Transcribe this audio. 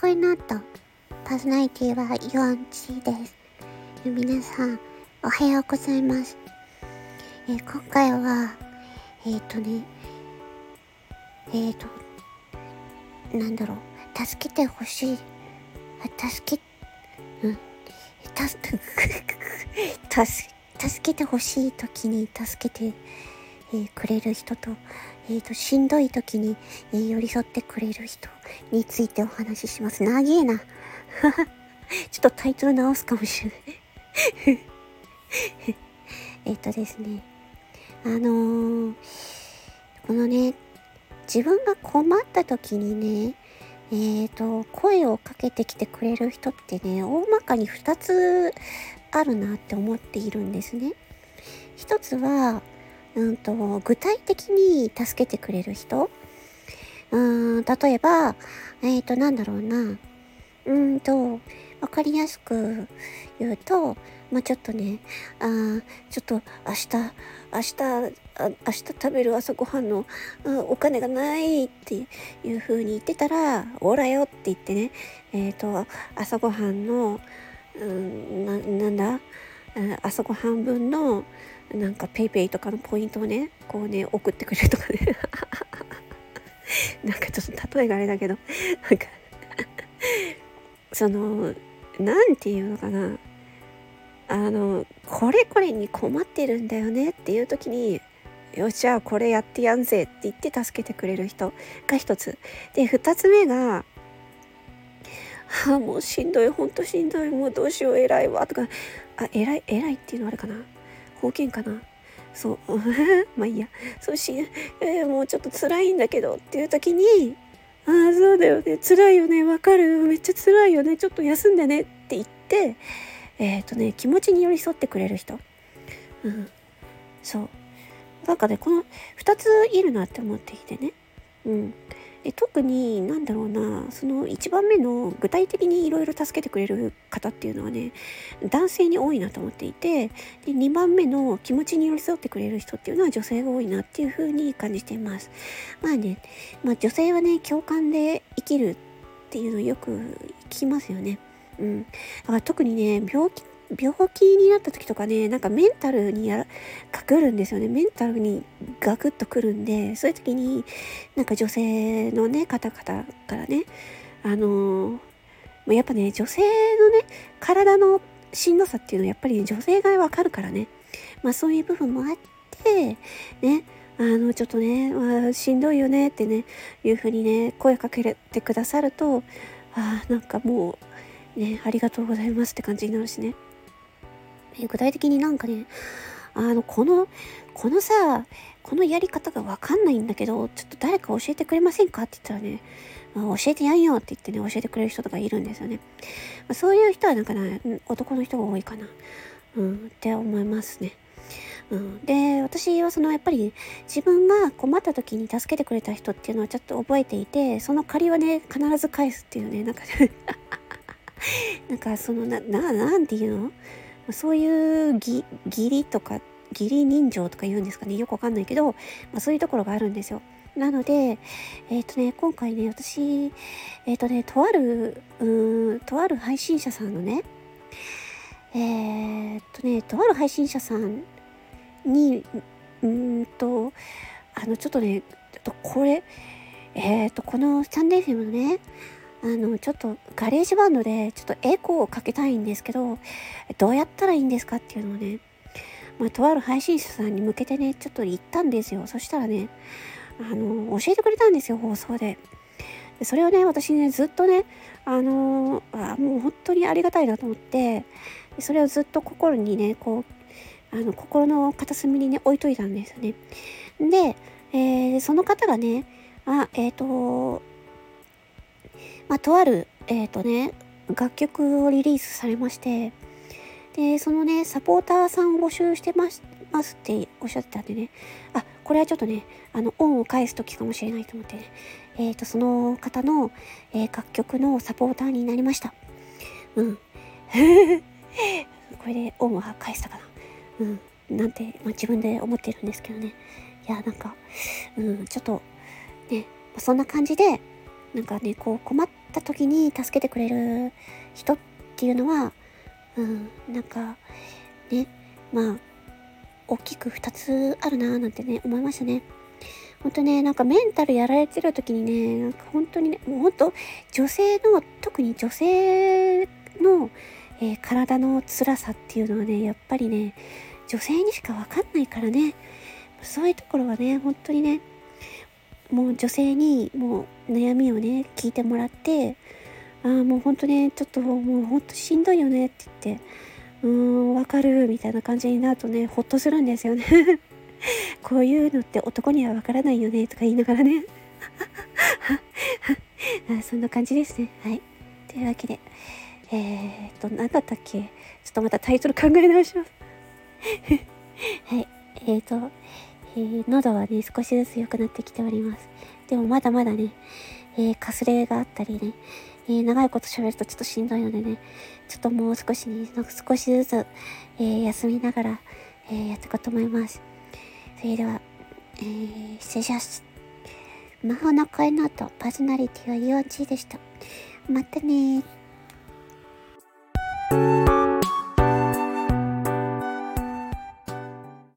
こいノート。パーソナリティはヨアンチーです。皆さん、おはようございます。えー、今回は、えっ、ー、とね、えっ、ー、と、なんだろう、助けてほしい。助け、うん、た、助、助けてほしい時に助けて、えー、くれる人と、えーと、しんどい時に、えー、寄り添ってくれる人についてお話しします。長えな。ちょっとタイトル直すかもしれない えっとですね。あのー、このね、自分が困った時にね、えっ、ー、と、声をかけてきてくれる人ってね、大まかに2つあるなって思っているんですね。一つは、うんと、具体的に助けてくれる人？うん、例えば、えっ、ー、と、なんだろうな。うんと、わかりやすく言うと、まあ、ちょっとね、あちょっと明日、明日、あ明日食べる朝ごはんのお金がないっていう風に言ってたら、おらよって言ってね、えっ、ー、と、朝ごはんの、朝ごはん分のなんか PayPay とかのポイントをねこうね送ってくれるとかね。なんかちょっと例えがあれだけど。なんかその何て言うのかな。あのこれこれに困ってるんだよねっていう時によっしゃこれやってやんぜって言って助けてくれる人が一つ。で二つ目がああもうしんどいほんとしんどいもうどうしよう偉いわとか。あ偉い偉いっていうのあれかな？方言かな？そう。まあいいや。そうし、えー、もうちょっと辛いんだけどっていう時に、ああ、そうだよね。辛いよね。わかる。めっちゃ辛いよね。ちょっと休んでねって言って、えっ、ー、とね、気持ちに寄り添ってくれる人。うん。そう。なんかね、この2ついるなって思っていてね。うん。で特に何だろうなその1番目の具体的にいろいろ助けてくれる方っていうのはね男性に多いなと思っていてで2番目の気持ちに寄り添ってくれる人っていうのは女性が多いなっていうふうに感じています。まあね、まあ、女性はね共感で生きるっていうのをよく聞きますよね。うん、だから特にね病気病気になった時とかね、なんかメンタルにやら、かくるんですよね。メンタルにガクッとくるんで、そういう時に、なんか女性のね、方々からね、あのー、やっぱね、女性のね、体のしんどさっていうのはやっぱりね女性がわかるからね。まあそういう部分もあって、ね、あの、ちょっとね、まあ、しんどいよねってね、いうふうにね、声かけてくださると、ああ、なんかもう、ね、ありがとうございますって感じになるしね。具体的になんかね、あの、この、このさ、このやり方がわかんないんだけど、ちょっと誰か教えてくれませんか？って言ったらね、まあ、教えてやんよって言ってね、教えてくれる人とかいるんですよね。まあ、そういう人はなんかね、男の人が多いかな。うん、って思いますね。うん、で私はそのやっぱり自分が困った時に助けてくれた人っていうのはちょっと覚えていてその借りはね必ず返すっていうねなんか なんかそのなななんていうの？そういう義理とか義理人情とか言うんですかねよくわかんないけど、まあ、そういうところがあるんですよ。なので、えっ、ー、とね、今回ね、私、えっ、ー、とね、とある、うん、とある配信者さんのね、えっ、ー、とね、とある配信者さんに、うんと、あの、ちょっとね、ちょっとこれ、えっ、と、このスタンデーフィムのね、あの、ちょっと GarageBand でちょっとエコーをかけたいんですけど、どうやったらいいんですかっていうのをね、まあ、とある配信者さんに向けてね、ちょっと言ったんですよ。そしたらね、あの、教えてくれたんですよ、放送で。それをね、私ね、ずっとね、あのあもう本当にありがたいなと思って、それをずっと心にね、こう、あの、心の片隅にね、置いといたんですよね。で、えー、その方がね、あ、えっ、ー、と、まあ、とある、えっ、ー、とね、楽曲をリリースされまして、で、そのね、サポーターさんを募集してますますっておっしゃってたんでね、あ、これはちょっとね、あの、恩を返す時かもしれないと思ってね、えっ、ー、と、その方の、えー、楽曲のサポーターになりました。うん。これで恩は返したかな。うん。なんて、まあ、自分で思ってるんですけどね。いや、なんか、うん、ちょっと、ね、そんな感じで、なんかね、こう困った時に助けてくれる人っていうのは、うん、なんか、ね、まあ、大きく2つあるなーなんてね、思いましたね。ほんとね、なんかメンタルやられてる時にね、なんか本当にね、もうほんと女性の、特に女性の、えー、体の辛さっていうのはね、やっぱりね、女性にしかわかんないからね、そういうところはね、本当にね、もう女性にもう悩みをね、聞いてもらって、ああ、もう本当ね、ちょっともう本当しんどいよねって言って、うーん、わかるみたいな感じになるとね、ほっとするんですよね こういうのって男にはわからないよねとか言いながらね あそんな感じですね。はい。というわけで、えー、っと、何だったっけ？ちょっとまたタイトル考え直します はい。えー、っと、えー、喉はね、少しずつ良くなってきております。でもまだまだね、えー、かすれがあったりね、えー、長いこと喋るとちょっとしんどいのでね、ちょっともう少しね、少しずつ、え、休みながら、え、やっていこうと思います。それでは、えー、失礼します。魔法の声の後、パーソナリティはユオンチーでした。またね